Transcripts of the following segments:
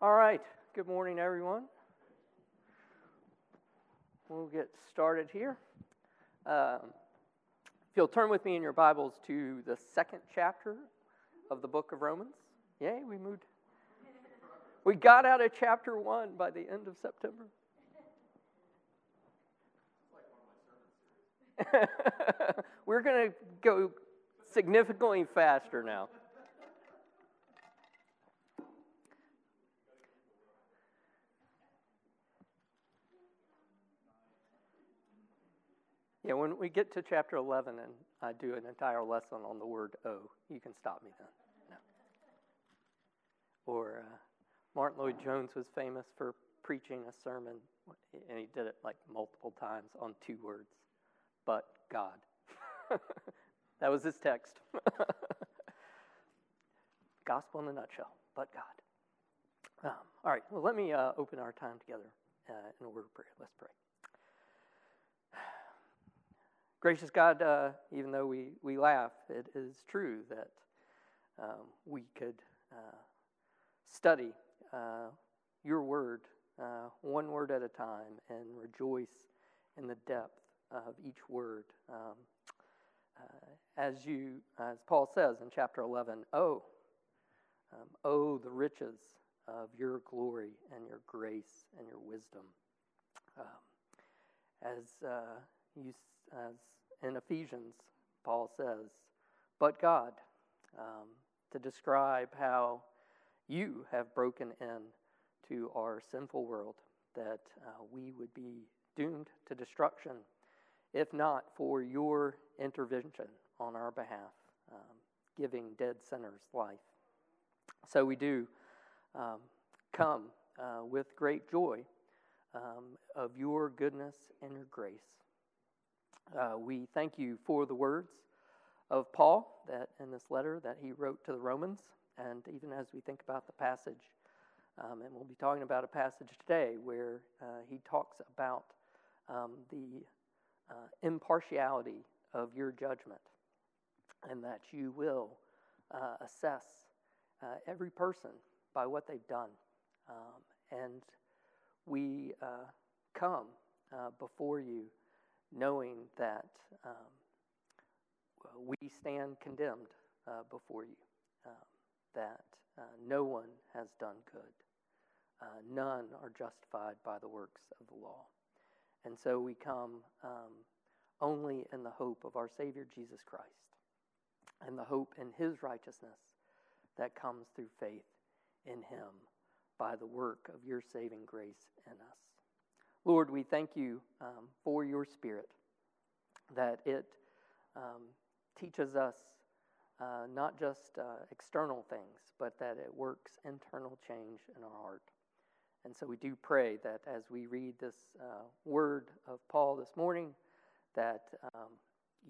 All right. Good morning, everyone. We'll get started here. Um, if you'll turn with me in your Bibles to the second chapter of the book of Romans. Yay, we moved. We got out of chapter one by the end of September. We're going to go significantly faster now. Yeah, when we get to chapter 11 and I do an entire lesson on the word "oh," you can stop me then. No. Or uh, Martyn Lloyd-Jones was famous for preaching a sermon, and he did it like multiple times on two words but God. that was his text. Gospel in a nutshell, but God. Um, all right, well, let me uh, open our time together uh, in a word of prayer. Let's pray. Gracious God, uh, even though we, we laugh, it is true that um, we could uh, study uh, your word uh, one word at a time and rejoice in the depth of each word. Um, uh, as you, as Paul says in chapter 11, oh, um, oh, the riches of your glory and your grace and your wisdom. Um, as uh, you as in Ephesians, Paul says, but God, um, to describe how you have broken in to our sinful world, that uh, we would be doomed to destruction if not for your intervention on our behalf, um, giving dead sinners life. So we do um, come uh, with great joy um, of your goodness and your grace. Uh, we thank you for the words of Paul that in this letter that he wrote to the Romans, and even as we think about the passage, um, and we'll be talking about a passage today where uh, he talks about um, the uh, impartiality of your judgment, and that you will uh, assess uh, every person by what they've done. Um, and we uh, come before you knowing that um, we stand condemned uh, before you, um, that no one has done good. none are justified by the works of the law. And so we come um, only in the hope of our Savior Jesus Christ and the hope in His righteousness that comes through faith in Him by the work of your saving grace in us. Lord, we thank you um, for your Spirit, that it um, teaches us uh, not just uh, external things, but that it works internal change in our heart. And so we do pray that as we read this uh, word of Paul this morning, that um,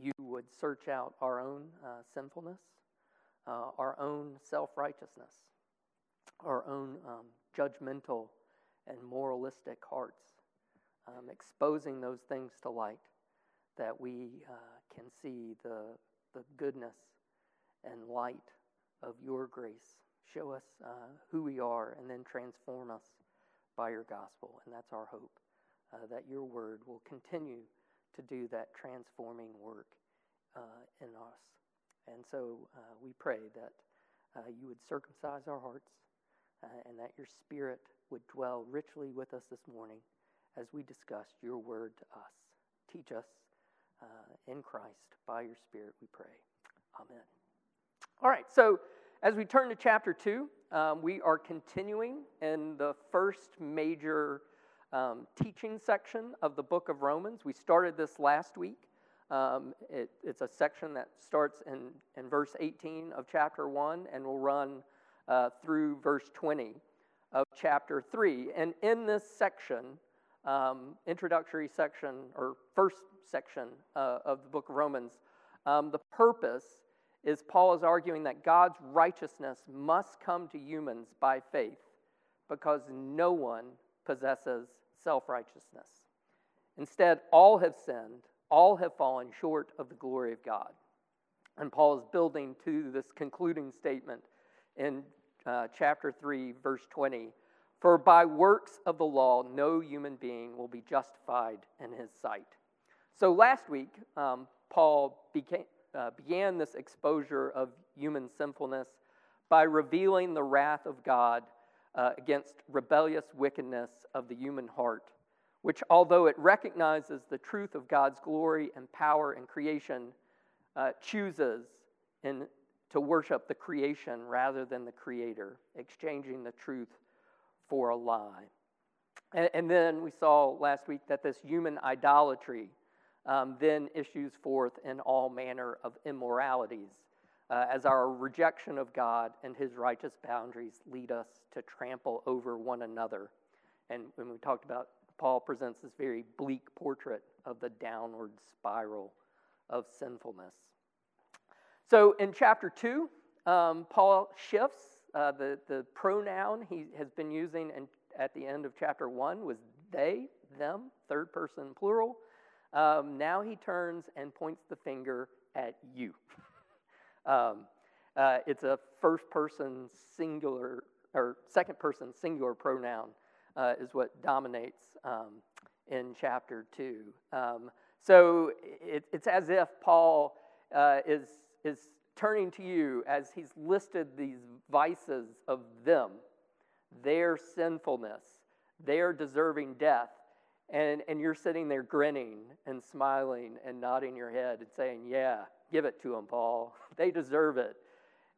you would search out our own uh, sinfulness, uh, our own self righteousness, our own um, judgmental and moralistic hearts, um, exposing those things to light, that we uh, can see the, the goodness and light of your grace. Show us uh, who we are and then transform us by your gospel. And that's our hope uh, that your word will continue to do that transforming work uh, in us. And so uh, we pray that uh, you would circumcise our hearts and that your spirit would dwell richly with us this morning as we discuss your word to us. Teach us uh, in Christ by your spirit, we pray. Amen. All right, so as we turn to chapter 2, um, we are continuing in the first major um, teaching section of the book of Romans. We started this last week. Um, it, it's a section that starts in, in verse 18 of chapter 1 and will run uh, through verse 20 of chapter 3. And in this section, um, introductory section, or first section uh, of the book of Romans, um, the purpose is Paul is arguing that God's righteousness must come to humans by faith because no one possesses self righteousness. Instead, all have sinned, all have fallen short of the glory of God. And Paul is building to this concluding statement in uh, chapter 3, verse 20 For by works of the law, no human being will be justified in his sight. So last week, um, Paul became, uh, began this exposure of human sinfulness by revealing the wrath of God uh, against rebellious wickedness of the human heart, which, although it recognizes the truth of God's glory and power in creation, uh, chooses in, to worship the creation rather than the creator, exchanging the truth for a lie. And, and then we saw last week that this human idolatry um, then issues forth in all manner of immoralities uh, as our rejection of God and his righteous boundaries lead us to trample over one another. And when we talked about, Paul presents this very bleak portrait of the downward spiral of sinfulness. So in chapter 2, um, Paul shifts. Uh, the, the pronoun he has been using in, at the end of chapter 1 was they, them, third person plural. Um, now he turns and points the finger at you. um, uh, it's a first person singular, or second person singular pronoun, uh, is what dominates um, in chapter 2. Um, so it, it's as if Paul uh, is, is turning to you as he's listed these vices of them, their sinfulness, their deserving death. And, and you're sitting there grinning and smiling and nodding your head and saying, Yeah, give it to them, Paul. They deserve it.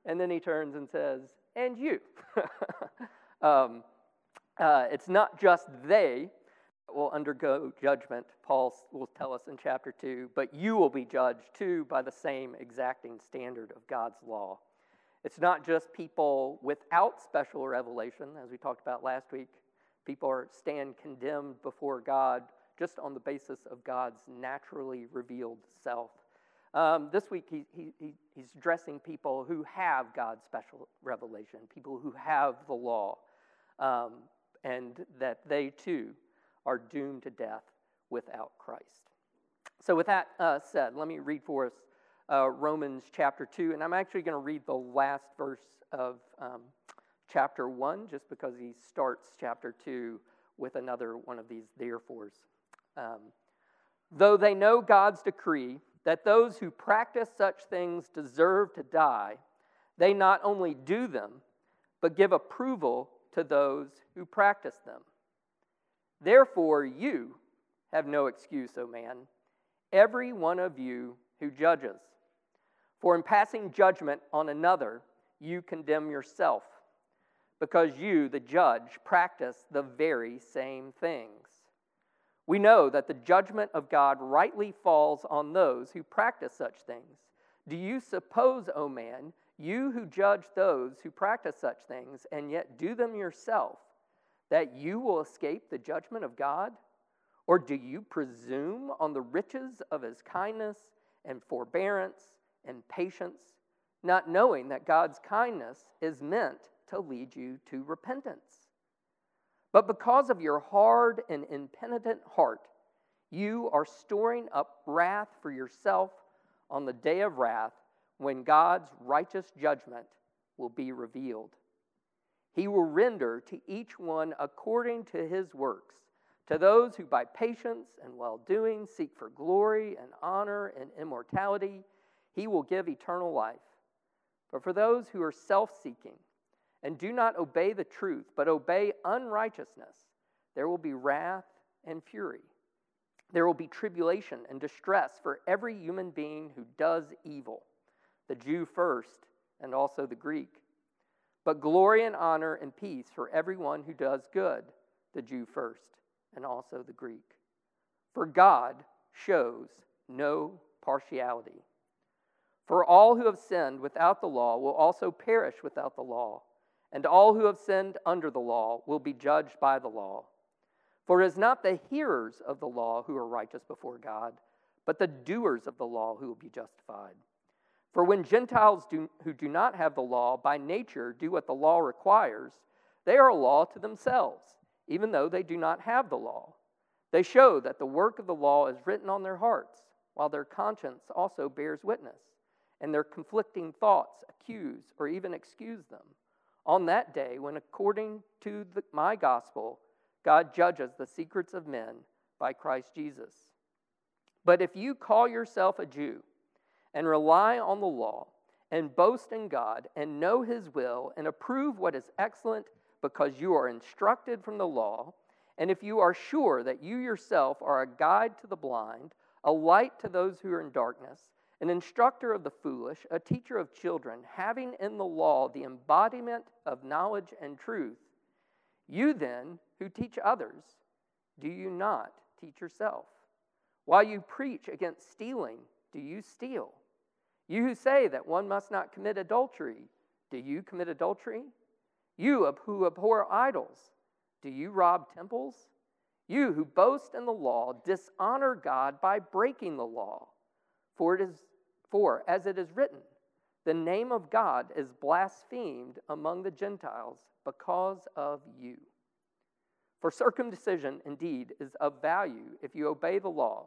And then he turns and says, And you. um, uh, it's not just they will undergo judgment, Paul will tell us in chapter 2, but you will be judged too by the same exacting standard of God's law. It's not just people without special revelation, as we talked about last week. People are, stand condemned before God just on the basis of God's naturally revealed self. Um, this week, he, he, he's addressing people who have God's special revelation, people who have the law, um, and that they too are doomed to death without Christ. So, with that uh, said, let me read for us uh, Romans chapter 2, and I'm actually going to read the last verse of um, chapter 1 just because he starts chapter 2 with another one of these therefores. Um, Though they know God's decree that those who practice such things deserve to die, they not only do them, but give approval to those who practice them. Therefore, you have no excuse, O man, every one of you who judges. For in passing judgment on another, you condemn yourself, because you, the judge, practice the very same things. We know that the judgment of God rightly falls on those who practice such things. Do you suppose, O man, you who judge those who practice such things and yet do them yourself, that you will escape the judgment of God? Or do you presume on the riches of his kindness and forbearance and patience, not knowing that God's kindness is meant to lead you to repentance? But because of your hard and impenitent heart, you are storing up wrath for yourself on the day of wrath when God's righteous judgment will be revealed. He will render to each one according to his works. To those who by patience and well doing seek for glory and honor and immortality, he will give eternal life. But for those who are self seeking and do not obey the truth, but obey unrighteousness, there will be wrath and fury. There will be tribulation and distress for every human being who does evil, the Jew first and also the Greek but glory and honor and peace for everyone who does good, the Jew first, and also the Greek. For God shows no partiality. For all who have sinned without the law will also perish without the law, and all who have sinned under the law will be judged by the law. For it is not the hearers of the law who are righteous before God, but the doers of the law who will be justified. For when Gentiles do, who do not have the law by nature do what the law requires, they are a law to themselves, even though they do not have the law. They show that the work of the law is written on their hearts, while their conscience also bears witness, and their conflicting thoughts accuse or even excuse them. on that day when, according to the, my gospel, God judges the secrets of men by Christ Jesus. But if you call yourself a Jew and rely on the law and boast in God and know his will and approve what is excellent because you are instructed from the law, and if you are sure that you yourself are a guide to the blind, a light to those who are in darkness, an instructor of the foolish, a teacher of children, having in the law the embodiment of knowledge and truth, you then, who teach others, do you not teach yourself? While you preach against stealing, do you steal? You who say that one must not commit adultery, do you commit adultery? You who abhor idols, do you rob temples? You who boast in the law, dishonor God by breaking the law. For it is for as it is written, the name of God is blasphemed among the Gentiles because of you. For circumcision indeed is of value if you obey the law,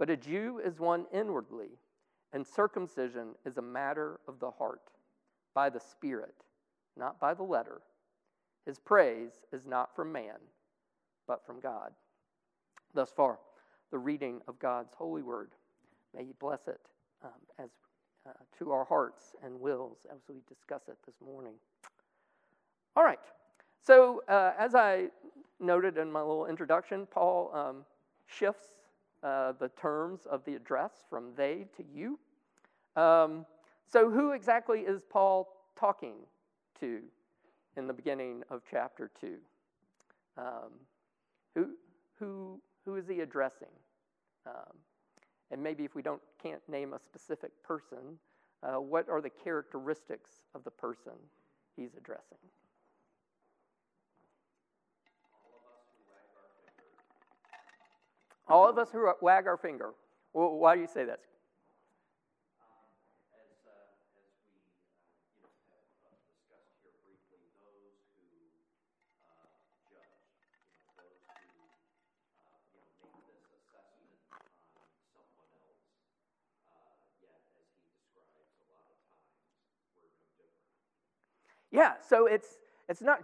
But a Jew is one inwardly, and circumcision is a matter of the heart, by the Spirit, not by the letter. His praise is not from man, but from God. Thus far, the reading of God's holy word. May He bless it um, as uh, to our hearts and wills as we discuss it this morning. All right. So, uh, as I noted in my little introduction, Paul um, shifts uh, the terms of the address from they to you. Um, so, who exactly is Paul talking to in the beginning of chapter 2? Um, who, who, who is he addressing? Um, and maybe if we don't can't name a specific person, uh, what are the characteristics of the person he's addressing? All of us who wag our finger. Well, why do you say that? Yeah, so it's, it's not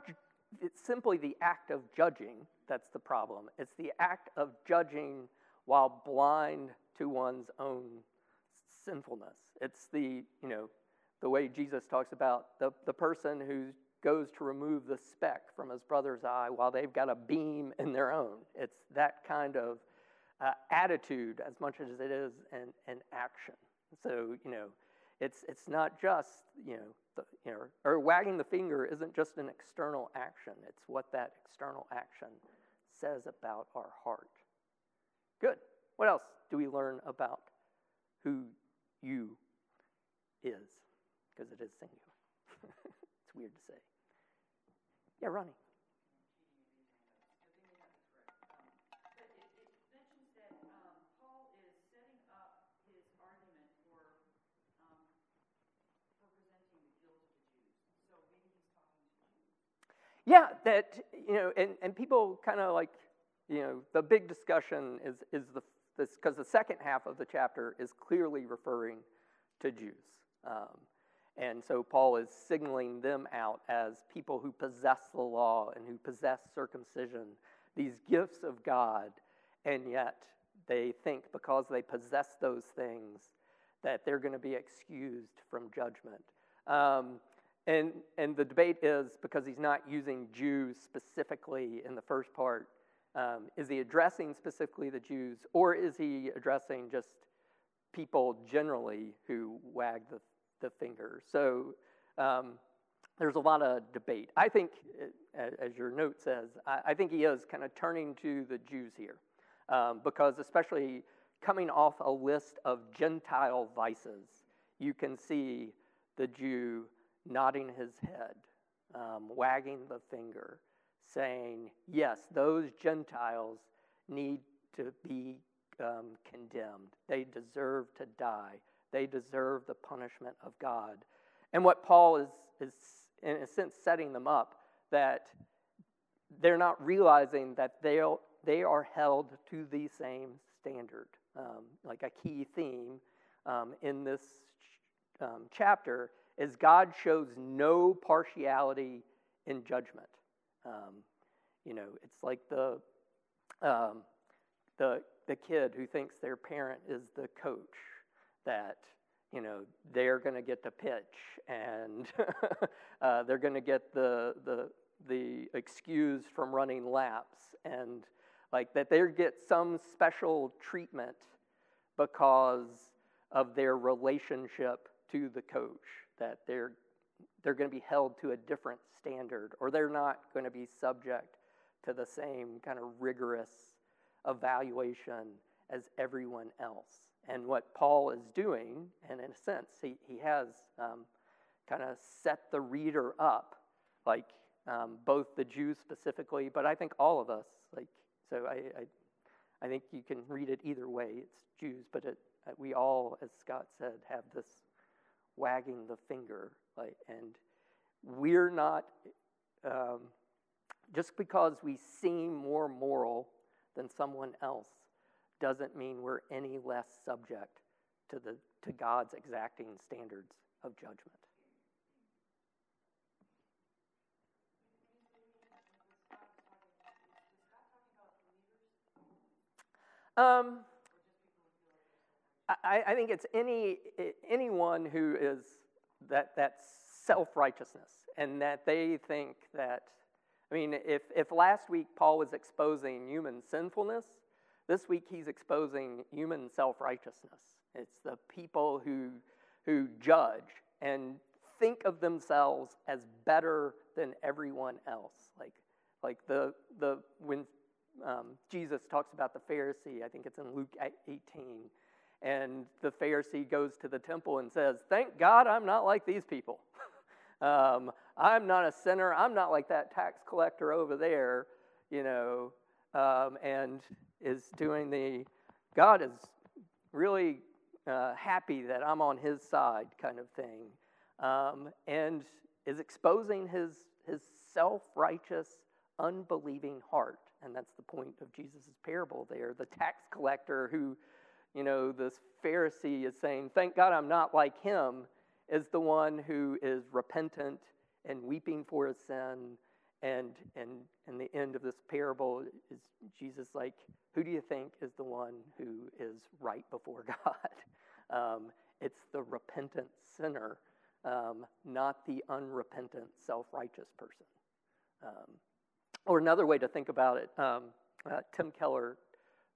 it's simply the act of judging that's the problem. It's the act of judging while blind to one's own sinfulness. It's the, you know, the way Jesus talks about the, the person who goes to remove the speck from his brother's eye while they've got a beam in their own. It's that kind of uh, attitude as much as it is an, an action. So, you know, it's, it's not just, you know, the, you know, or wagging the finger isn't just an external action. It's what that external action says about our heart. Good. What else do we learn about who you is? Because it is singular. it's weird to say. Yeah, Ronnie. Yeah, that, you know, and, and people kind of like, you know, the big discussion is, is the, this, because the second half of the chapter is clearly referring to Jews. Um, and so Paul is signaling them out as people who possess the law and who possess circumcision, these gifts of God, and yet they think because they possess those things that they're going to be excused from judgment. Um, and, and the debate is because he's not using Jews specifically in the first part, um, is he addressing specifically the Jews, or is he addressing just people generally who wag the, the finger? So um, there's a lot of debate. I think, uh, as your note says, I, I think he is kind of turning to the Jews here, um, because especially coming off a list of Gentile vices, you can see the Jew nodding his head, um, wagging the finger, saying, Yes, those Gentiles need to be um, condemned. They deserve to die. They deserve the punishment of God. And what Paul is, is in a sense, setting them up that they're not realizing that they they are held to the same standard. Um, like a key theme um, in this um, chapter is God shows no partiality in judgment. Um, you know, it's like the um, the the kid who thinks their parent is the coach that you know they're going to get to pitch and uh, they're going to get the the the excuse from running laps and like that they get some special treatment because of their relationship to the coach that they're they're going to be held to a different standard or they're not going to be subject to the same kind of rigorous evaluation as everyone else. And what paul is doing and in a sense he, he has um, kind of set the reader up like um, both the jews specifically but i think all of us like so I, I, I think you can read it either way. It's jews but it, we all as scott said have this wagging the finger, like, and we're not um, just because we seem more moral than someone else doesn't mean we're any less subject to the to God's exacting standards of judgment. Um, I, I think it's any, anyone who is that, that self righteousness and that they think that, I mean, if, if last week Paul was exposing human sinfulness, this week he's exposing human self righteousness. It's the people who, who judge and think of themselves as better than everyone else. Like, like the, the, when um, Jesus talks about the Pharisee, I think it's in Luke 18 and the Pharisee goes to the temple and says, Thank God I'm not like these people. um, I'm not a sinner. I'm not like that tax collector over there, you know, um, and is doing the, God is really uh, happy that I'm on his side kind of thing, um, and is exposing his, his self righteous, unbelieving heart. And that's the point of Jesus' parable there. The tax collector who you know, this Pharisee is saying, Thank God I'm not like him, is the one who is repentant and weeping for his sin. And, and, and the end of this parable is Jesus like, Who do you think is the one who is right before God? Um, it's the repentant sinner, um, not the unrepentant, self righteous person. Um, or another way to think about it, um, uh, Tim Keller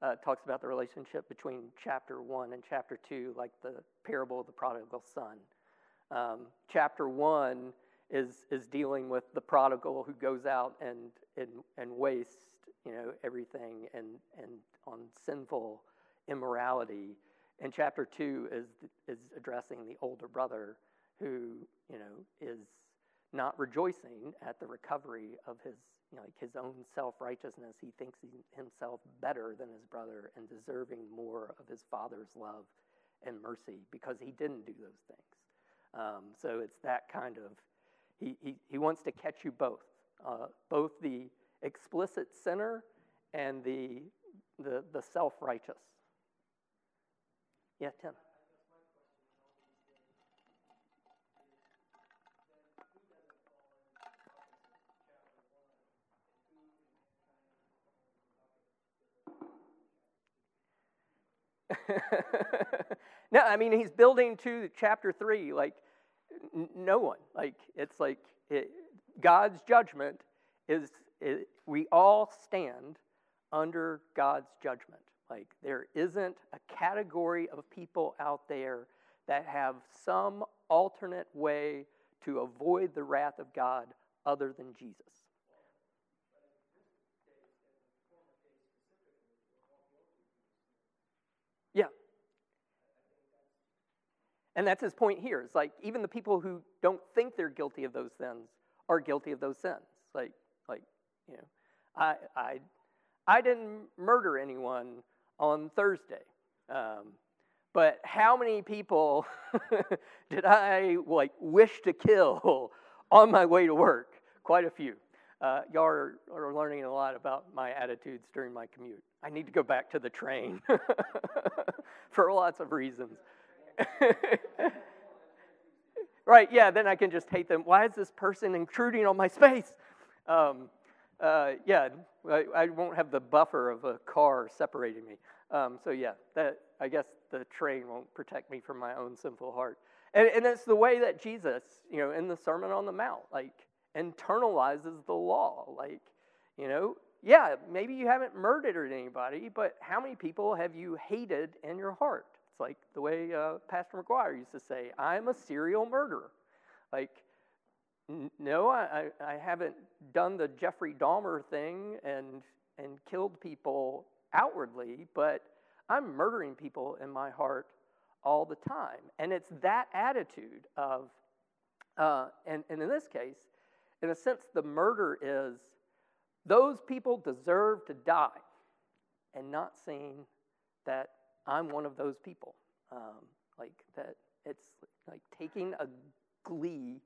uh, talks about the relationship between chapter 1 and chapter 2, like the parable of the prodigal son. Um, chapter 1 is, is dealing with the prodigal who goes out and, and, and wastes you know, everything and, and on sinful immorality. And chapter 2 is, is addressing the older brother who you know, is not rejoicing at the recovery of his you know, like his own self righteousness. He thinks himself better than his brother and deserving more of his father's love and mercy because he didn't do those things. Um, so it's that kind of, he, he, he wants to catch you both, uh, both the explicit sinner and the, the, the self righteous. Yeah, Tim. no, I mean, he's building to chapter three, like, n- no one. Like, it's like it, God's judgment is, is, we all stand under God's judgment. Like, there isn't a category of people out there that have some alternate way to avoid the wrath of God other than Jesus. And that's his point here. It's like even the people who don't think they're guilty of those sins are guilty of those sins. Like, like you know, I, I, I didn't murder anyone on Thursday. Um, but how many people did I like wish to kill on my way to work? Quite a few. Uh, y'all are, are, learning a lot about my attitudes during my commute. I need to go back to the train for lots of reasons. right, yeah, then I can just hate them. Why is this person intruding on my space? Um, uh, yeah, I, I, won't have the buffer of a car separating me. Um, so yeah, that I guess the train won't protect me from my own sinful heart. And, and it's the way that Jesus, you know, in the Sermon on the Mount, like internalizes the law. Like, you know, yeah, maybe you haven't murdered anybody, but how many people have you hated in your heart? Like the way uh, Pastor McGuire used to say, I'm a serial murderer. Like, n- no, I, I haven't done the Jeffrey Dahmer thing and, and killed people outwardly, but I'm murdering people in my heart all the time. And it's that attitude of, uh, and, and in this case, in a sense, the murder is those people deserve to die, and not seeing that I'm one of those people. Um, like that, it's like taking a glee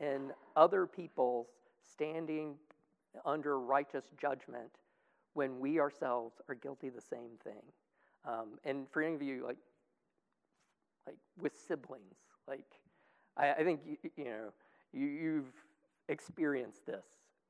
in other people's standing under righteous judgment when we ourselves are guilty the same thing. Um, and for any of you, like, like with siblings, like, I, I think you, you know you, you've experienced this,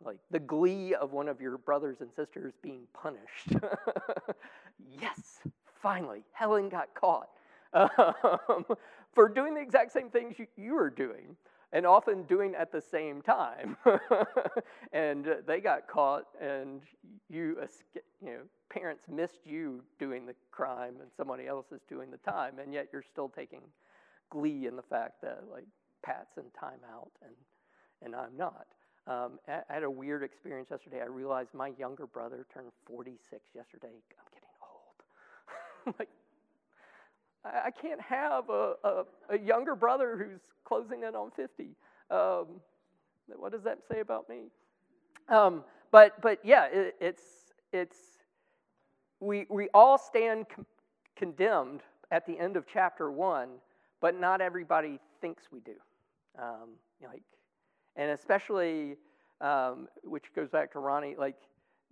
like the glee of one of your brothers and sisters being punished. yes, finally, Helen got caught um, for doing the exact same things you, you were doing and often doing at the same time. and they got caught, and you, you know, parents missed you doing the crime, and somebody else is doing the time, and yet you're still taking glee in the fact that like Pat's in timeout and and I'm not. Um, I, had a weird experience yesterday. I realized my younger brother turned 46 yesterday. I'm. like, I, can't have a, a, a, younger brother who's closing in on 50. Um, what does that say about me? Um, but, but yeah, it, it's, it's, we, we all stand com- condemned at the end of chapter one, but not everybody thinks we do. Um, like, and especially, um, which goes back to Ronnie, like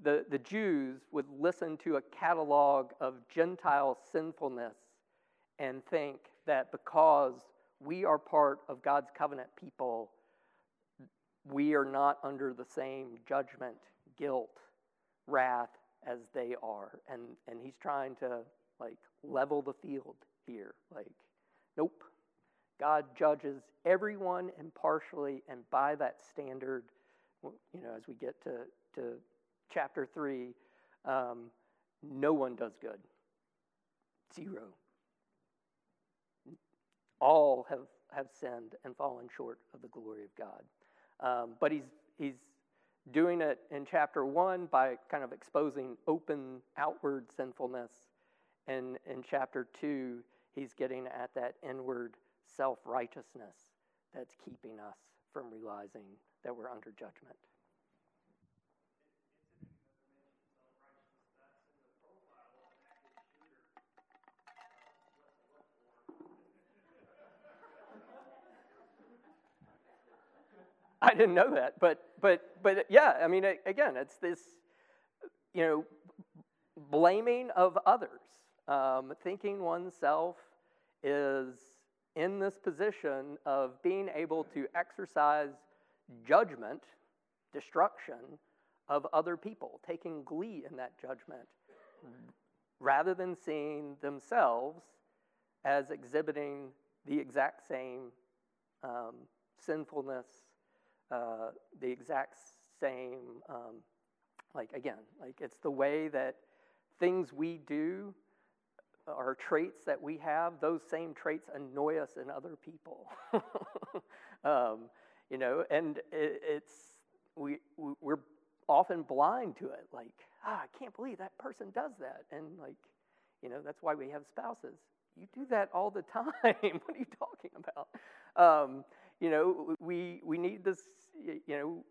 the, the Jews would listen to a catalog of Gentile sinfulness and think that because we are part of God's covenant people, we are not under the same judgment, guilt, wrath as they are. And, and he's trying to like level the field here. Like, nope, God judges everyone impartially, and by that standard, you know, as we get to, to chapter 3, um, no one does good. Zero. All have, have sinned and fallen short of the glory of God. Um, but he's, he's doing it in chapter 1 by kind of exposing open outward sinfulness. And in chapter 2, he's getting at that inward self righteousness that's keeping us from realizing that we're under judgment. I didn't know that, but but but yeah, I mean, again, it's this, you know, blaming of others, um, thinking oneself is in this position of being able to exercise judgment, destruction of other people, taking glee in that judgment, rather than seeing themselves as exhibiting the exact same um, sinfulness, uh, the exact same, um, like again, like it's the way that things we do are traits that we have, those same traits annoy us in other people. um, you know, and it, it's we we're often blind to it. Like, ah, I can't believe that person does that, and like, you know, that's why we have spouses. You do that all the time. what are you talking about? Um, you know, we, we need this, you know,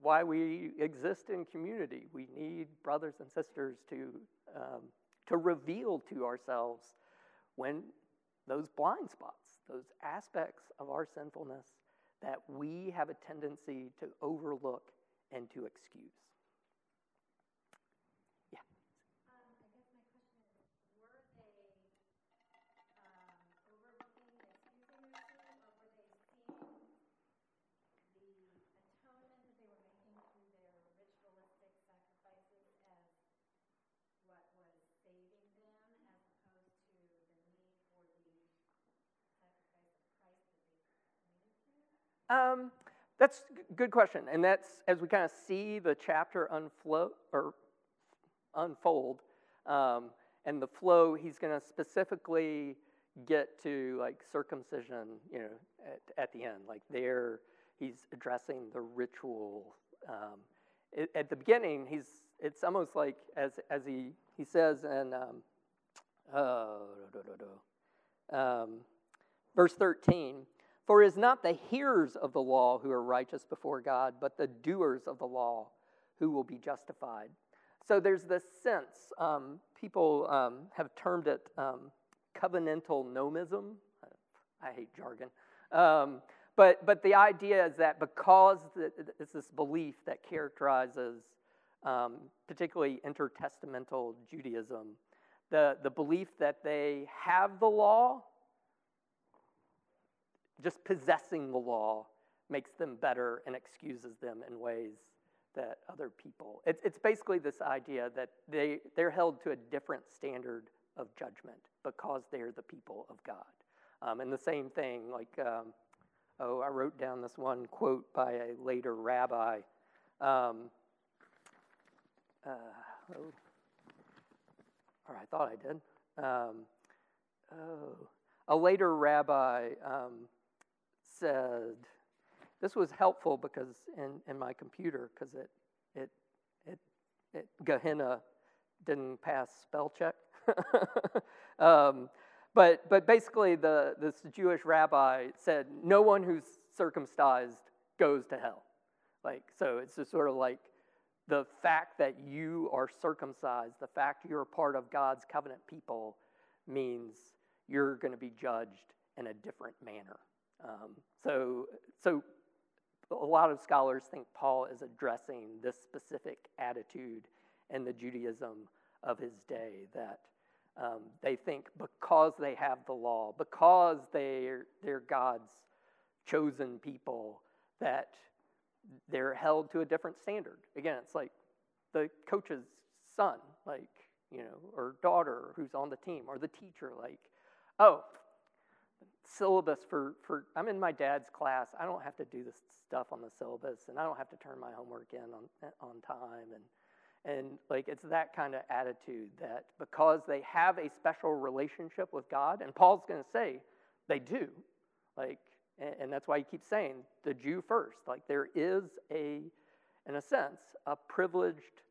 why we exist in community. We need brothers and sisters to, um, to reveal to ourselves when those blind spots, those aspects of our sinfulness that we have a tendency to overlook and to excuse. Um, that's a good question, and that's as we kind of see the chapter unflow or unfold, um, and the flow. He's going to specifically get to like circumcision, you know, at, at the end. Like there, he's addressing the ritual. Um, it, at the beginning, he's it's almost like as as he he says in um, uh, um, verse thirteen. For it is not the hearers of the law who are righteous before God, but the doers of the law who will be justified. So there's this sense, um, people um, have termed it um, covenantal nomism. I hate jargon. Um, but, but the idea is that because it's this belief that characterizes um, particularly intertestamental Judaism, the, the belief that they have the law just possessing the law makes them better and excuses them in ways that other people. It's, it's basically this idea that they, they're held to a different standard of judgment because they're the people of God. Um, and the same thing, like, um, oh, I wrote down this one quote by a later rabbi. Um, uh, oh, or I thought I did. Um, oh, a later rabbi um, said, this was helpful because in, in my computer, because it, it, it, it, Gehenna didn't pass spell check. um, but, but basically, the, this Jewish rabbi said, no one who's circumcised goes to hell. Like, so it's just sort of like the fact that you are circumcised, the fact you're a part of God's covenant people means you're going to be judged in a different manner. Um, so, so a lot of scholars think Paul is addressing this specific attitude in the Judaism of his day that um, they think because they have the law, because they're, they're God's chosen people, that they're held to a different standard. Again, it's like the coach's son, like, you know, or daughter who's on the team, or the teacher, like, oh, syllabus for, for I'm in my dad's class. I don't have to do this stuff on the syllabus and I don't have to turn my homework in on, on time. And, and like it's that kind of attitude that because they have a special relationship with God, and Paul's going to say they do, like, and, and that's why he keeps saying the Jew first. Like there is a, in a sense, a privileged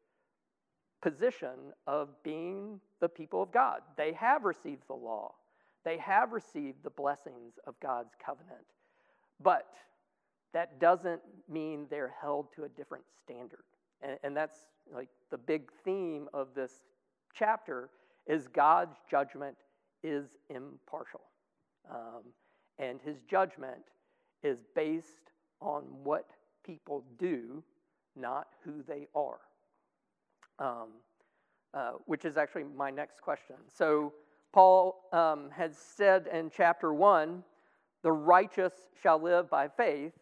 position of being the people of God. They have received the law. They have received the blessings of God's covenant, but that doesn't mean they're held to a different standard. And, and that's like the big theme of this chapter is God's judgment is impartial. Um, and his judgment is based on what people do, not who they are. Um, uh, which is actually my next question. So, Paul um, has said in chapter 1 the righteous shall live by faith.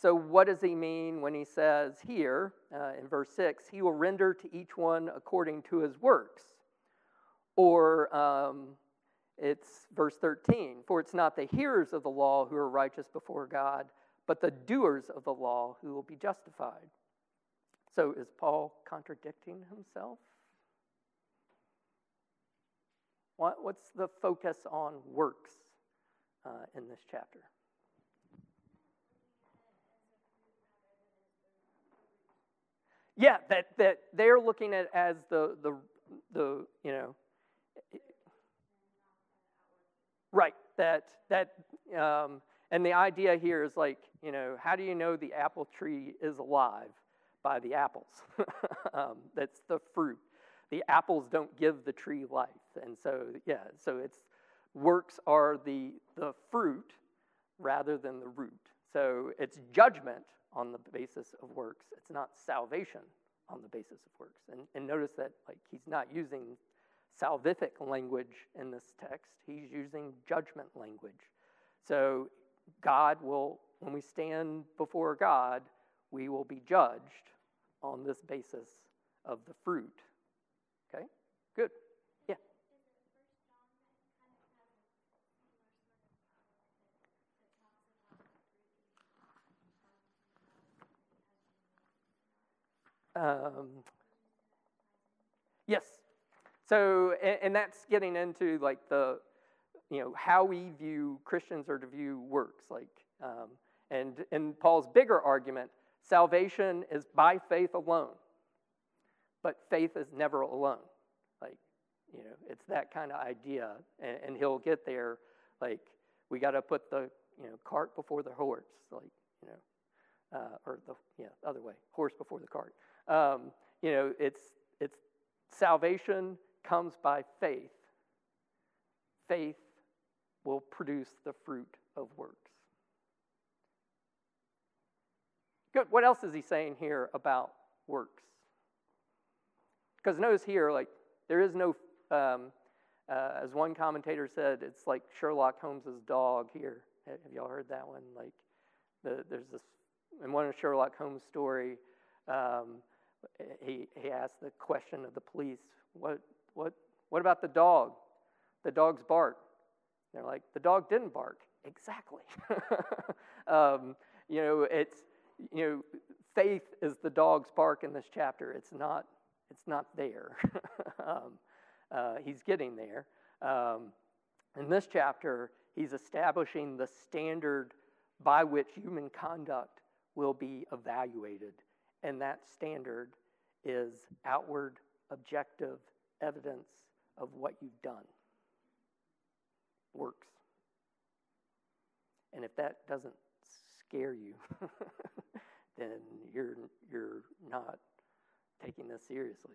So, what does he mean when he says here uh, in verse 6, he will render to each one according to his works? Or um, it's verse 13, for it's not the hearers of the law who are righteous before God, but the doers of the law who will be justified. So, is Paul contradicting himself? What, what's the focus on works uh, in this chapter? Yeah, that, that they're looking at as the, the, the you know, Right. That that um, and the idea here is like you know how do you know the apple tree is alive by the apples? um, that's the fruit. The apples don't give the tree life, and so yeah. So it's works are the the fruit rather than the root. So it's judgment on the basis of works. It's not salvation on the basis of works. And, and notice that like he's not using salvific language in this text. He's using judgment language. So God will, when we stand before God, we will be judged on this basis of the fruit. Okay? Good. Yeah. Um, yes. So, and, and that's getting into like the, you know, how we view Christians or to view works. Like, um, and in Paul's bigger argument, salvation is by faith alone, but faith is never alone. Like, you know, it's that kind of idea, and, and he'll get there. Like, we got to put the you know cart before the horse. Like, you know, uh, or the yeah other way, horse before the cart. Um, you know, it's it's salvation comes by faith. Faith will produce the fruit of works. Good. What else is he saying here about works? Because notice here, like, there is no, um, uh, as one commentator said, it's like Sherlock Holmes's dog here. Have y'all heard that one? Like, the, there's this, in one of Sherlock Holmes' story, um, he, he asked the question of the police, what, what, what about the dog? The dog's bark. They're like, the dog didn't bark. Exactly. um, you know, it's, you know, faith is the dog's bark in this chapter. It's not, it's not there. um, uh, he's getting there. Um, in this chapter, he's establishing the standard by which human conduct will be evaluated. And that standard is outward, objective evidence of what you've done. Works. And if that doesn't scare you, then you're, you're not taking this seriously.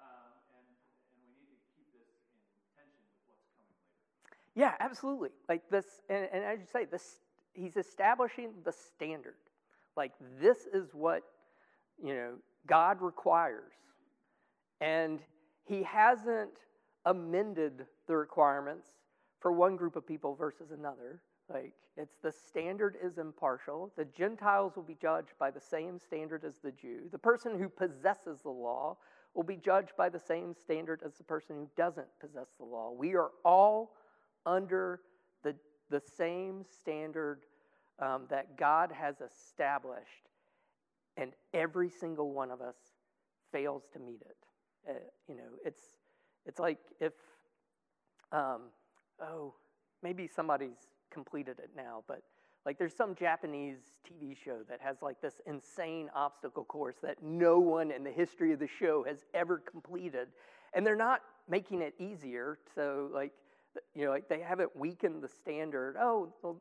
Um, and, and we need to keep this in tension with what's coming later. Yeah, absolutely. Like this, and, and as you say, this, he's establishing the standard. Like this is what, you know, God requires. And he hasn't amended the requirements for one group of people versus another. Like it's the standard is impartial. The Gentiles will be judged by the same standard as the Jew. The person who possesses the law will be judged by the same standard as the person who doesn't possess the law. We are all under the, the same standard um, that God has established, and every single one of us fails to meet it. Uh, you know, it's, it's like if, um, oh, maybe somebody's completed it now, but like there's some Japanese TV show that has like this insane obstacle course that no one in the history of the show has ever completed. And they're not making it easier. So like, you know, like they haven't weakened the standard. Oh, well,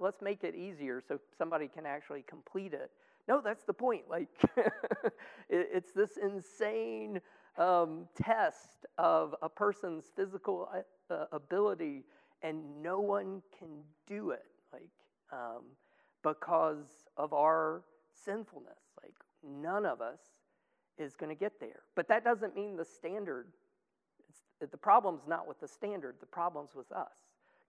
let's make it easier so somebody can actually complete it. No, that's the point. Like, it's this insane um, test of a person's physical uh, ability, and no one can do it. Like, um, because of our sinfulness. Like, none of us is going to get there. But that doesn't mean the standard, the problem's not with the standard, the problem's with us.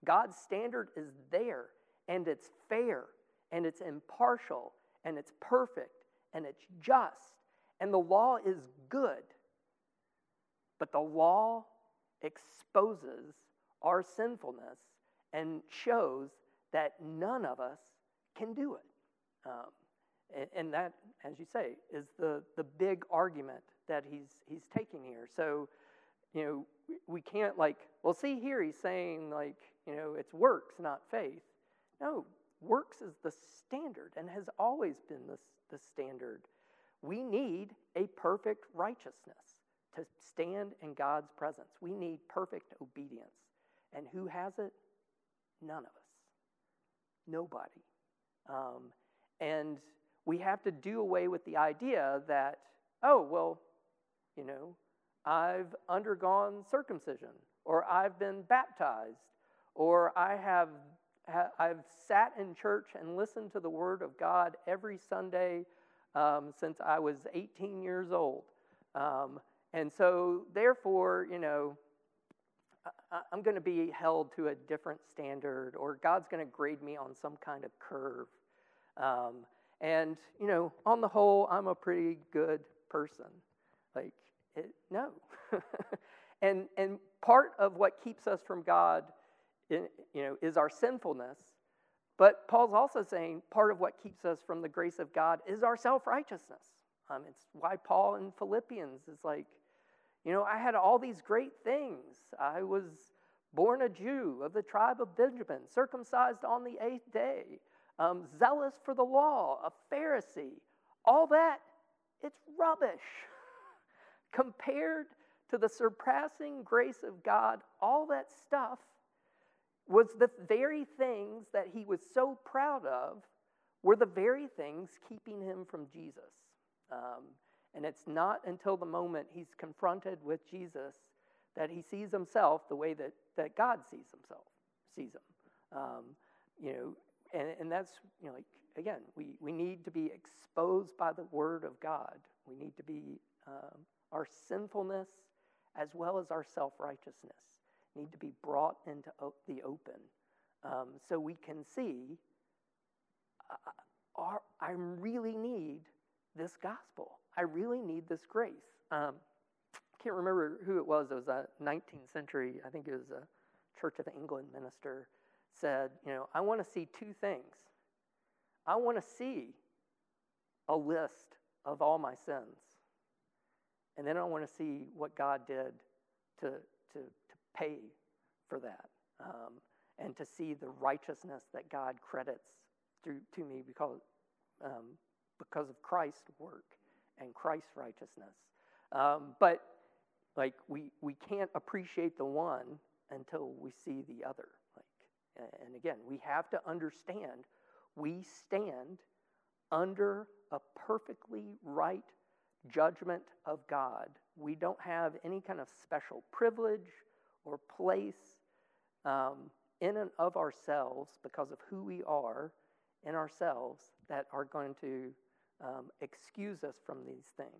God's standard is there, and it's fair, and it's impartial, and it's perfect, and it's just, and the law is good. But the law exposes our sinfulness and shows that none of us can do it. Um, and, and, that, as you say, is the, the big argument that he's, he's taking here. So, you know, we can't like, well, see here, he's saying like, you know, it's works, not faith. No, works is the standard and has always been the, the standard. We need a perfect righteousness to stand in God's presence. We need perfect obedience. And who has it? None of us. Nobody. Um, and we have to do away with the idea that, oh, well, you know, I've undergone circumcision, or I've been baptized, or I have I've sat in church and listened to the Word of God every Sunday um, since I was 18 years old. Um, and so, therefore, you know, I, I'm going to be held to a different standard, or God's going to grade me on some kind of curve. Um, and, you know, on the whole, I'm a pretty good person. Like, it, no. and, and part of what keeps us from God, in, you know, is our sinfulness. But Paul's also saying part of what keeps us from the grace of God is our self righteousness. Um, it's why Paul in Philippians is like, you know, I had all these great things. I was born a Jew of the tribe of Benjamin, circumcised on the eighth day, um, zealous for the law, a Pharisee. All that, it's rubbish. Compared to the surpassing grace of God, all that stuff was the very things that he was so proud of, were the very things keeping him from Jesus. Um, and it's not until the moment he's confronted with Jesus that he sees himself the way that, that God sees himself, sees him. Um, you know, and, and that's, you know, like, again, we, we need to be exposed by the word of God. We need to be, um, our sinfulness as well as our self righteousness need to be brought into the open um, so we can see uh, uh I really need this gospel. I really need this grace. Um, I can't remember who it was. It was a 19th century, I think it was a Church of England minister, said, You know, I want to see two things. I want to see a list of all my sins. And then I want to see what God did to, to, to pay for that. Um, and to see the righteousness that God credits through to me because, um, because of Christ's work and Christ's righteousness. Um, but like we we can't appreciate the one until we see the other. Like, and again, we have to understand we stand under a perfectly right judgment of God. We don't have any kind of special privilege or place um, in and of ourselves because of who we are in ourselves that are going to um, excuse us from these things.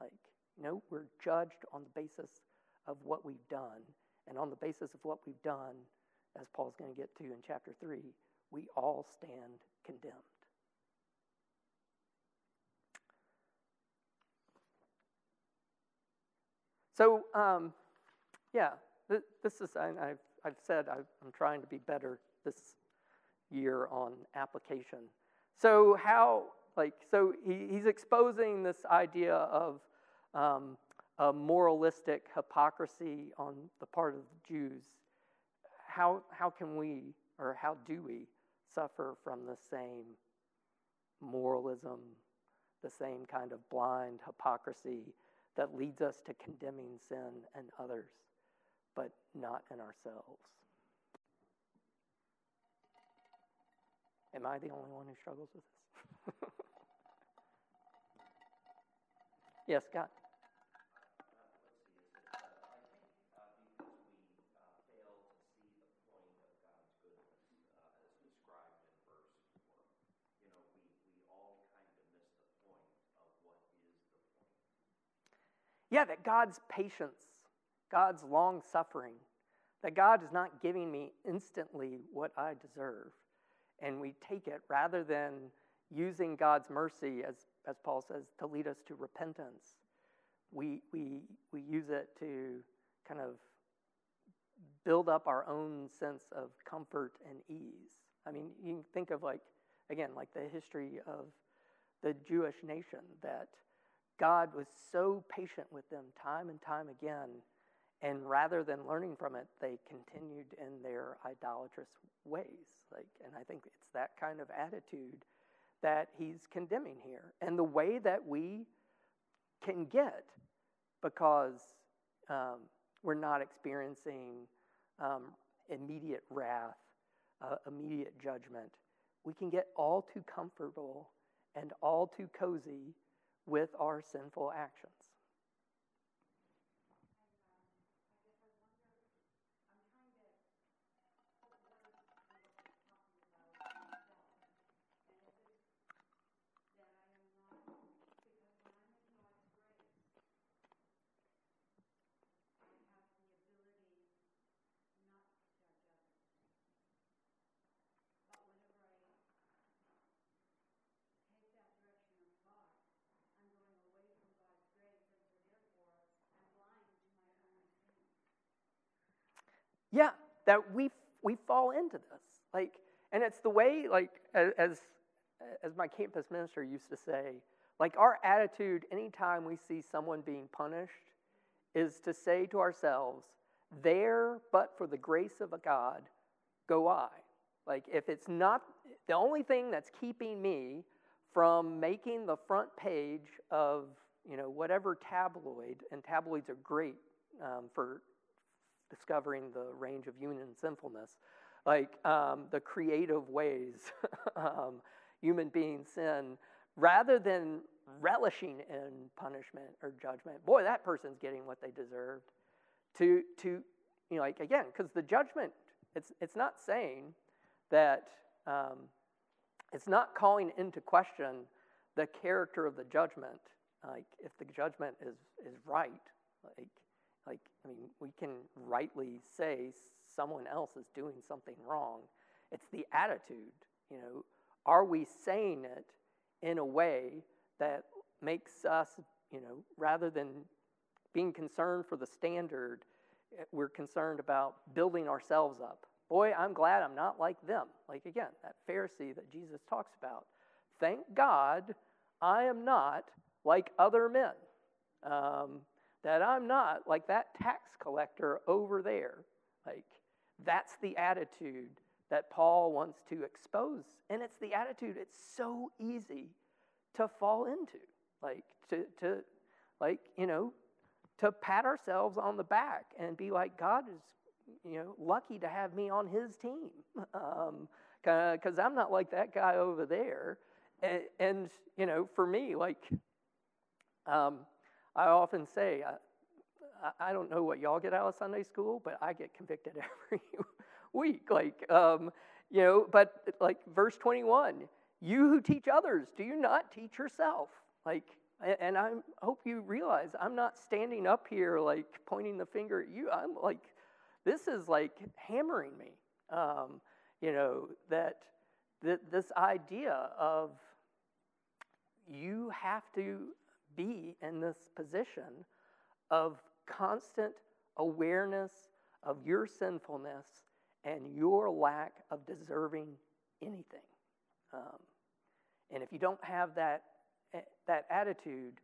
Like, you know, we're judged on the basis of what we've done. And on the basis of what we've done, as Paul's going to get to in chapter 3, we all stand condemned. So, um, yeah, th- this is, I, I've, I've said I've, I'm trying to be better this year on application. So, how, like, so he, he's exposing this idea of um, a moralistic hypocrisy on the part of the Jews. How, how can we, or how do we, suffer from the same moralism, the same kind of blind hypocrisy that leads us to condemning sin and others, but not in ourselves. Am I the only one who struggles with this? yes, Scott. Yeah, that God's patience, God's long suffering, that God is not giving me instantly what I deserve. And we take it rather than using God's mercy, as, as Paul says, to lead us to repentance. We, we, we use it to kind of build up our own sense of comfort and ease. I mean, you think of like, again, like the history of the Jewish nation that God was so patient with them time and time again. And rather than learning from it, they continued in their idolatrous ways. Like, and I think it's that kind of attitude that he's condemning here. And the way that we can get, because um, we're not experiencing um, immediate wrath, uh, immediate judgment, we can get all too comfortable and all too cozy with our sinful actions. Yeah, that we we fall into this. Like, and it's the way, like, as as my campus minister used to say, like our attitude anytime we see someone being punished is to say to ourselves, there but for the grace of a God go I. Like if it's not the only thing that's keeping me from making the front page of you know whatever tabloid, and tabloids are great um, for discovering the range of human sinfulness, like um, the creative ways um, human beings sin, rather than relishing in punishment or judgment. Boy, that person's getting what they deserved. To, to you know, like again, because the judgment, it's, it's not saying that, um, it's not calling into question the character of the judgment. Like, if the judgment is, is right, like, like, I mean, we can rightly say someone else is doing something wrong. It's the attitude, you know. Are we saying it in a way that makes us, you know, rather than being concerned for the standard, eh, we're concerned about building ourselves up. Boy, I'm glad I'm not like them. Like, again, that Pharisee that Jesus talks about. Thank God I am not like other men. Um, that I'm not like that tax collector over there. Like, that's the attitude that Paul wants to expose. And it's the attitude it's so easy to fall into. Like, to, to like, you know, to pat ourselves on the back and be like, God is, you know, lucky to have me on his team. Um Because um, I'm not like that guy over there. And, and you know, for me, like, um, I often say, I, I don't know what y'all get out of Sunday school, but I get convicted every week. Like, um, you know, but like verse 21 you who teach others, do you not teach yourself? Like, and I hope you realize I'm not standing up here like pointing the finger at you. I'm like, this is like hammering me. Um, you know, that, that this idea of you have to be in this position of constant awareness of your sinfulness and your lack of deserving anything. Um, and if you don't have that, eh, that attitude,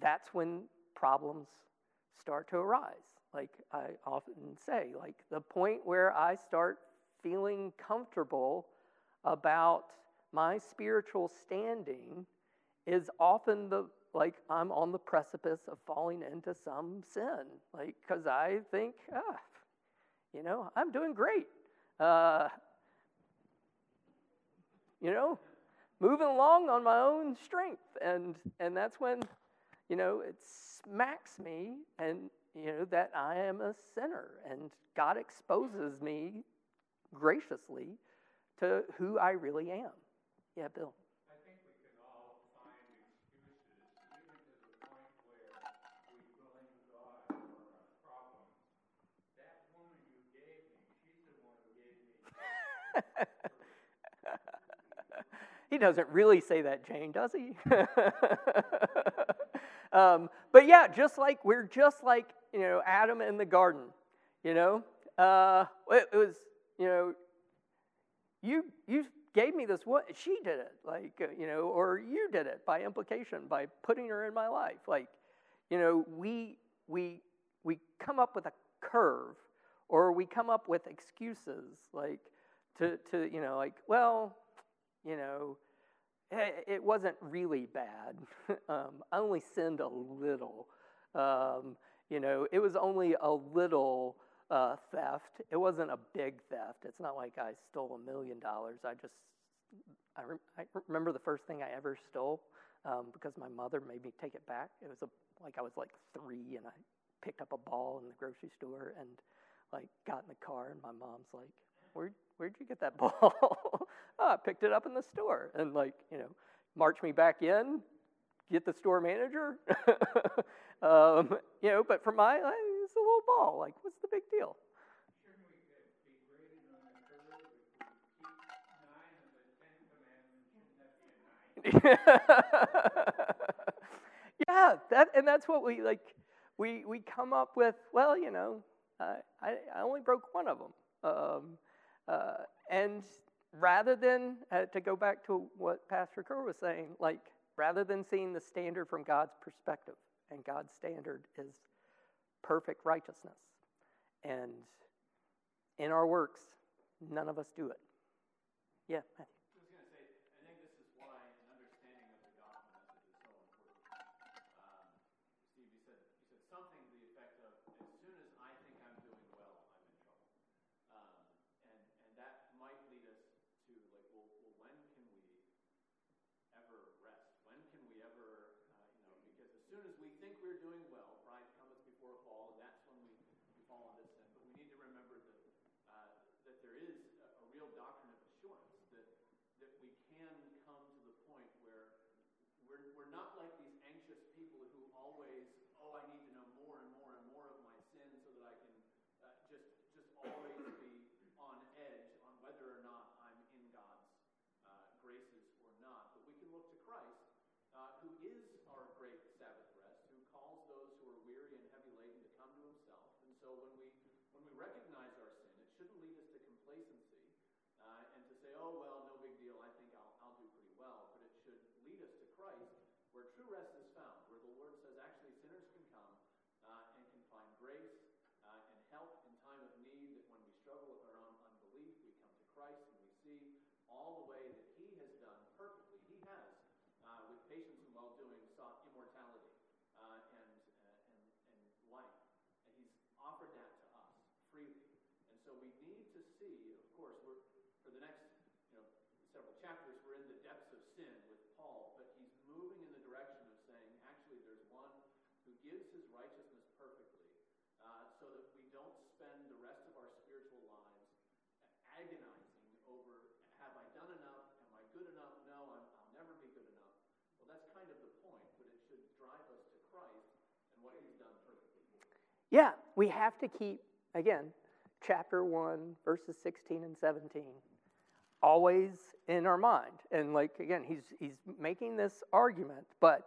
that's when problems start to arise. Like I often say, like the point where I start feeling comfortable about my spiritual standing is often the like I'm on the precipice of falling into some sin. Like, because I think, ah, you know, I'm doing great. Uh, you know, moving along on my own strength. And, and that's when, you know, it smacks me and, you know, that I am a sinner. And God exposes me graciously to who I really am. Yeah, Bill. He doesn't really say that, Jane, does he? um, but yeah, just like we're just like you know Adam in the garden. You know, uh, it, it was you know you you gave me this what she did it like uh, you know or you did it by implication by putting her in my life like you know we we we come up with a curve or we come up with excuses like to, to you know, like, well, you know, it wasn't really bad. um, I only sinned a little. Um, you know, it was only a little uh, theft. It wasn't a big theft. It's not like I stole a million dollars. I just, I, I, remember the first thing I ever stole um, because my mother made me take it back. It was a, like I was like three and I picked up a ball in the grocery store and like got in the car and my mom's like, where where'd you get that ball? Oh, I picked it up in the store. And like, you know, march me back in, get the store manager. um, you know, but for my, it's a little ball. Like, what's the big deal? yeah, that and that's what we like. We we come up with. Well, you know, uh, I I only broke one of them. Um, uh, and rather than, uh, to go back to what Pastor Kerr was saying, like, rather than seeing the standard from God's perspective, and God's standard is perfect righteousness. And in our works, none of us do it. Yeah, Matthew. Yeah, we have to keep, again, chapter 1, verses 16 and 17, always in our mind. And, like, again, he's, he's making this argument, but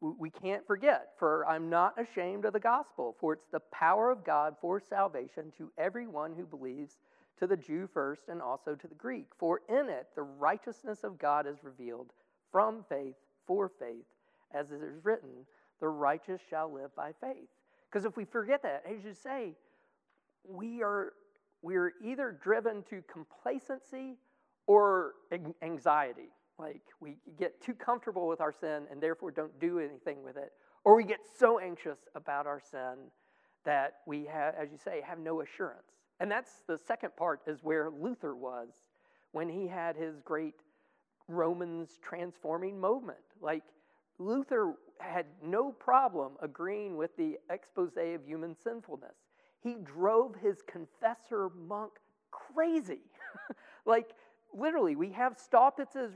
we can't forget, for I'm not ashamed of the gospel, for it's the power of God for salvation to everyone who believes, to the Jew first and also to the Greek. For in it the righteousness of God is revealed from faith for faith, as it is written, the righteous shall live by faith. Because if we forget that, as you say, we are we're either driven to complacency or anxiety. Like we get too comfortable with our sin and therefore don't do anything with it. Or we get so anxious about our sin that we have, as you say, have no assurance. And that's the second part, is where Luther was when he had his great Romans transforming moment. Like Luther had no problem agreeing with the expose of human sinfulness. He drove his confessor monk crazy. like literally, we have Staupitz's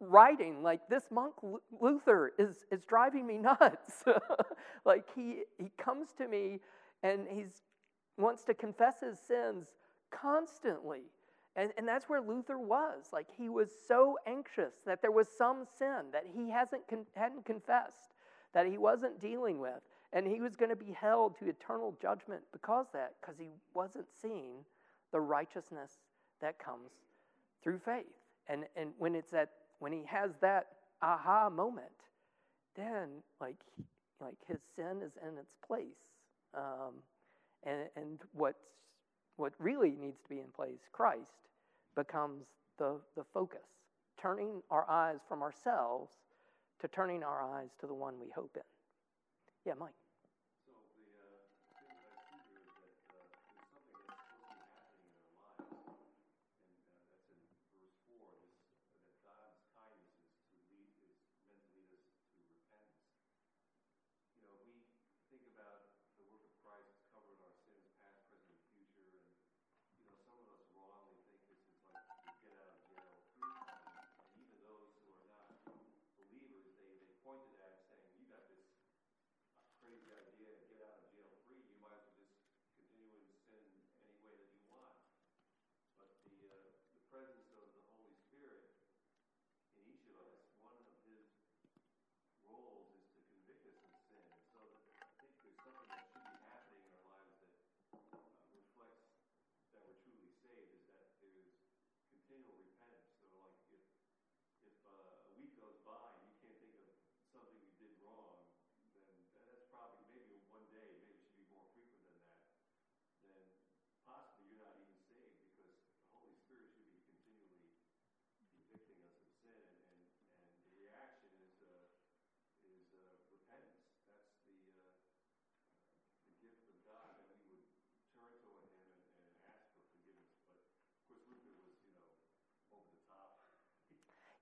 writing, like, this monk Luther is, is driving me nuts. like, he, he comes to me and he wants to confess his sins constantly. And, and that's where Luther was. Like, he was so anxious that there was some sin that he hasn't con- hadn't confessed, that he wasn't dealing with. And he was going to be held to eternal judgment because that, because he wasn't seeing the righteousness that comes through faith. And, and when it's that, when he has that aha moment, then like, like his sin is in its place. Um, and, and what's, what really needs to be in place, Christ, becomes the, the focus, turning our eyes from ourselves to turning our eyes to the one we hope in. Yeah, Mike.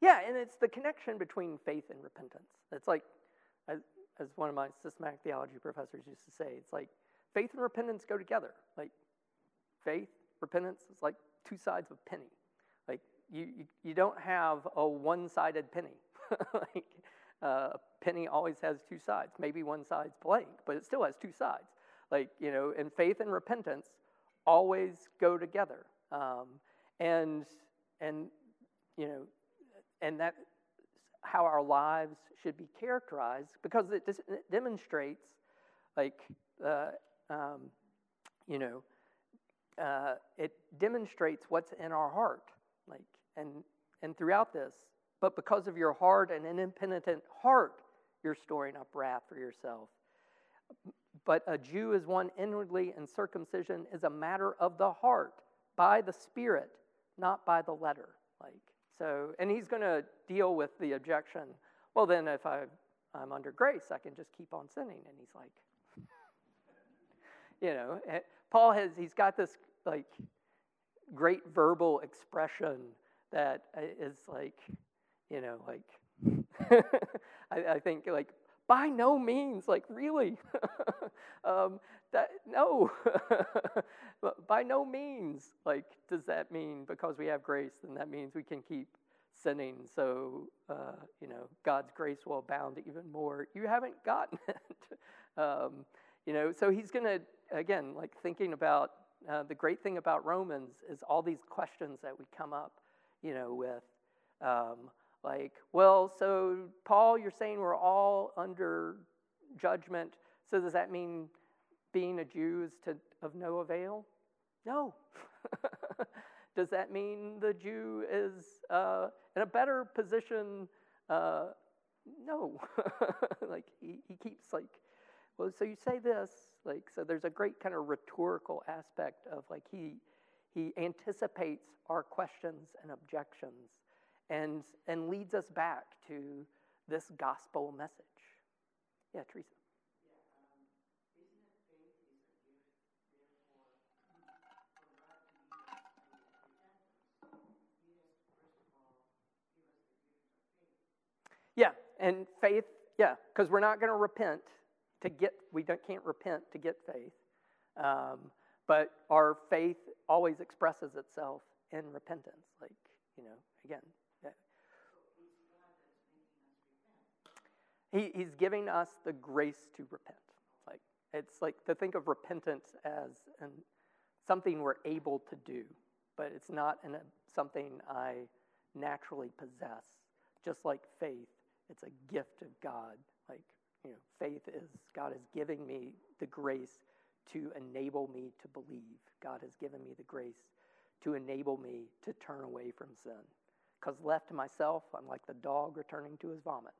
Yeah, and it's the connection between faith and repentance. It's like, as, as one of my systematic theology professors used to say, it's like faith and repentance go together. Like faith, repentance is like two sides of a penny. Like you, you, you don't have a one-sided penny. like uh, a penny always has two sides. Maybe one side's blank, but it still has two sides. Like you know, and faith and repentance always go together. Um, and and you know and that's how our lives should be characterized because it, it demonstrates, like, uh, um, you know, uh, it demonstrates what's in our heart, like, and and throughout this. But because of your hard and impenitent heart, you're storing up wrath for yourself. But a Jew is one inwardly, and circumcision is a matter of the heart, by the Spirit, not by the letter. Like, so, and he's going to deal with the objection. Well, then, if I, I'm under grace, I can just keep on sinning. And he's like, you know, eh, Paul has, he's got this like great verbal expression that uh, like, you know, like, I, I think like, by no means, like, really. um, that, no. by no means, like, does that mean because we have grace, then that means we can keep sinning so, uh, you know, God's grace will abound even more. You haven't gotten it. um, you know, so he's going to, again, like thinking about uh, the great thing about Romans is all these questions that we come up, you know, with. Um, Like, well, so Paul, you're saying we're all under judgment. So does that mean being a Jew is to, of no avail? No. does that mean the Jew is uh, in a better position? Uh, no. like he, he keeps like, well, so you say this, like, so there's a great kind of rhetorical aspect of like he he anticipates our questions and objections and, and leads us back to this gospel message. Yeah, Teresa. Yeah, and faith, yeah, because we're not going to repent to get, we can't repent to get faith. Um, but our faith always expresses itself in repentance. Like, you know, again, He, he's giving us the grace to repent. Like it's like to think of repentance as an, something we're able to do, but it's not a, something I naturally possess. Just like faith, it's a gift of God. Like you know, faith is God is giving me the grace to enable me to believe. God has given me the grace to enable me to turn away from sin. Because left to myself, I'm like the dog returning to his vomit.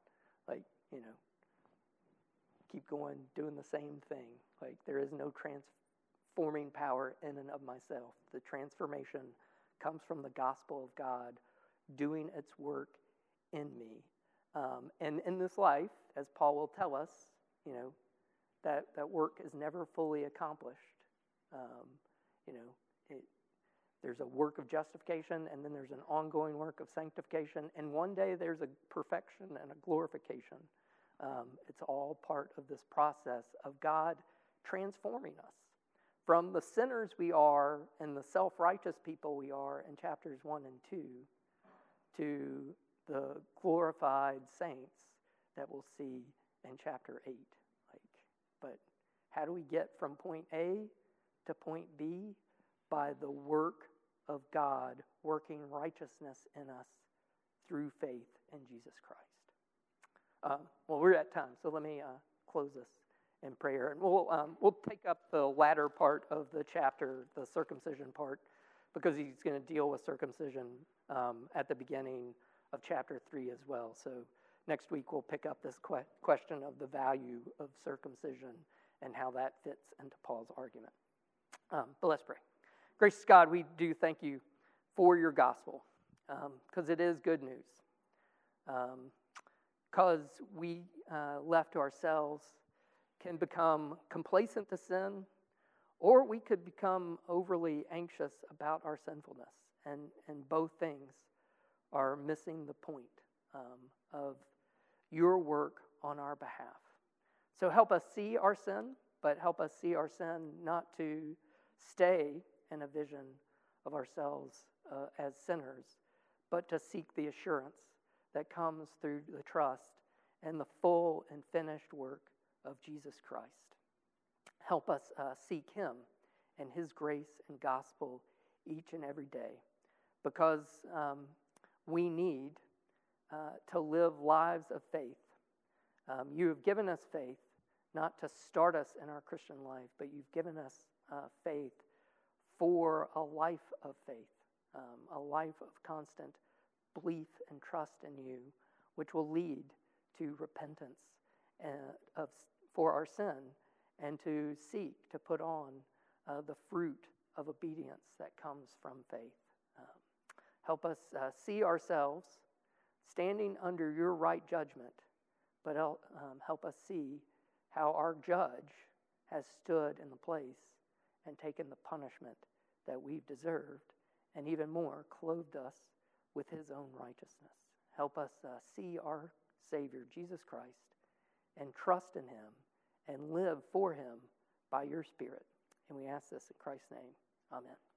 Like you know, keep going doing the same thing. Like there is no transforming power in and of myself. The transformation comes from the gospel of God doing its work in me. Um, and in this life, as Paul will tell us, you know, that, that work is never fully accomplished. Um, you know, it, there's a work of justification, and then there's an ongoing work of sanctification, and one day there's a perfection and a glorification. Um, it's all part of this process of God transforming us from the sinners we are and the self righteous people we are in chapters 1 and 2 to the glorified saints that we'll see in chapter 8. Like, but how do we get from point A to point B? By the work of God working righteousness in us through faith in Jesus Christ. Uh, well, we're at time, so let me uh, close this in prayer. And we'll, um, we'll take up the latter part of the chapter, the circumcision part, because he's going to deal with circumcision um, at the beginning of chapter 3 as well. So next week we'll pick up this que- question of the value of circumcision and how that fits into Paul's argument. Um, but let's pray. Gracious God, we do thank you for your gospel because um, it is good news. Um, because we, uh, left to ourselves, can become complacent to sin, or we could become overly anxious about our sinfulness. And, and both things are missing the point um, of your work on our behalf. So help us see our sin, but help us see our sin not to stay in a vision of ourselves uh, as sinners, but to seek the assurance that comes through the trust and the full and finished work of Jesus Christ. Help us uh, seek Him and His grace and gospel each and every day because um, we need uh, to live lives of faith. Um, you have given us faith not to start us in our Christian life, but you've given us uh, faith for a life of faith, um, a life of constant belief and trust in you, which will lead to repentance uh, of, for our sin and to seek to put on uh, the fruit of obedience that comes from faith. Um, help us uh, see ourselves standing under your right judgment, but um, help us see how our judge has stood in the place and taken the punishment that we've deserved, and even more, clothed us with his own righteousness. Help us uh, see our Savior, Jesus Christ, and trust in him and live for him by your Spirit. And we ask this in Christ's name. Amen.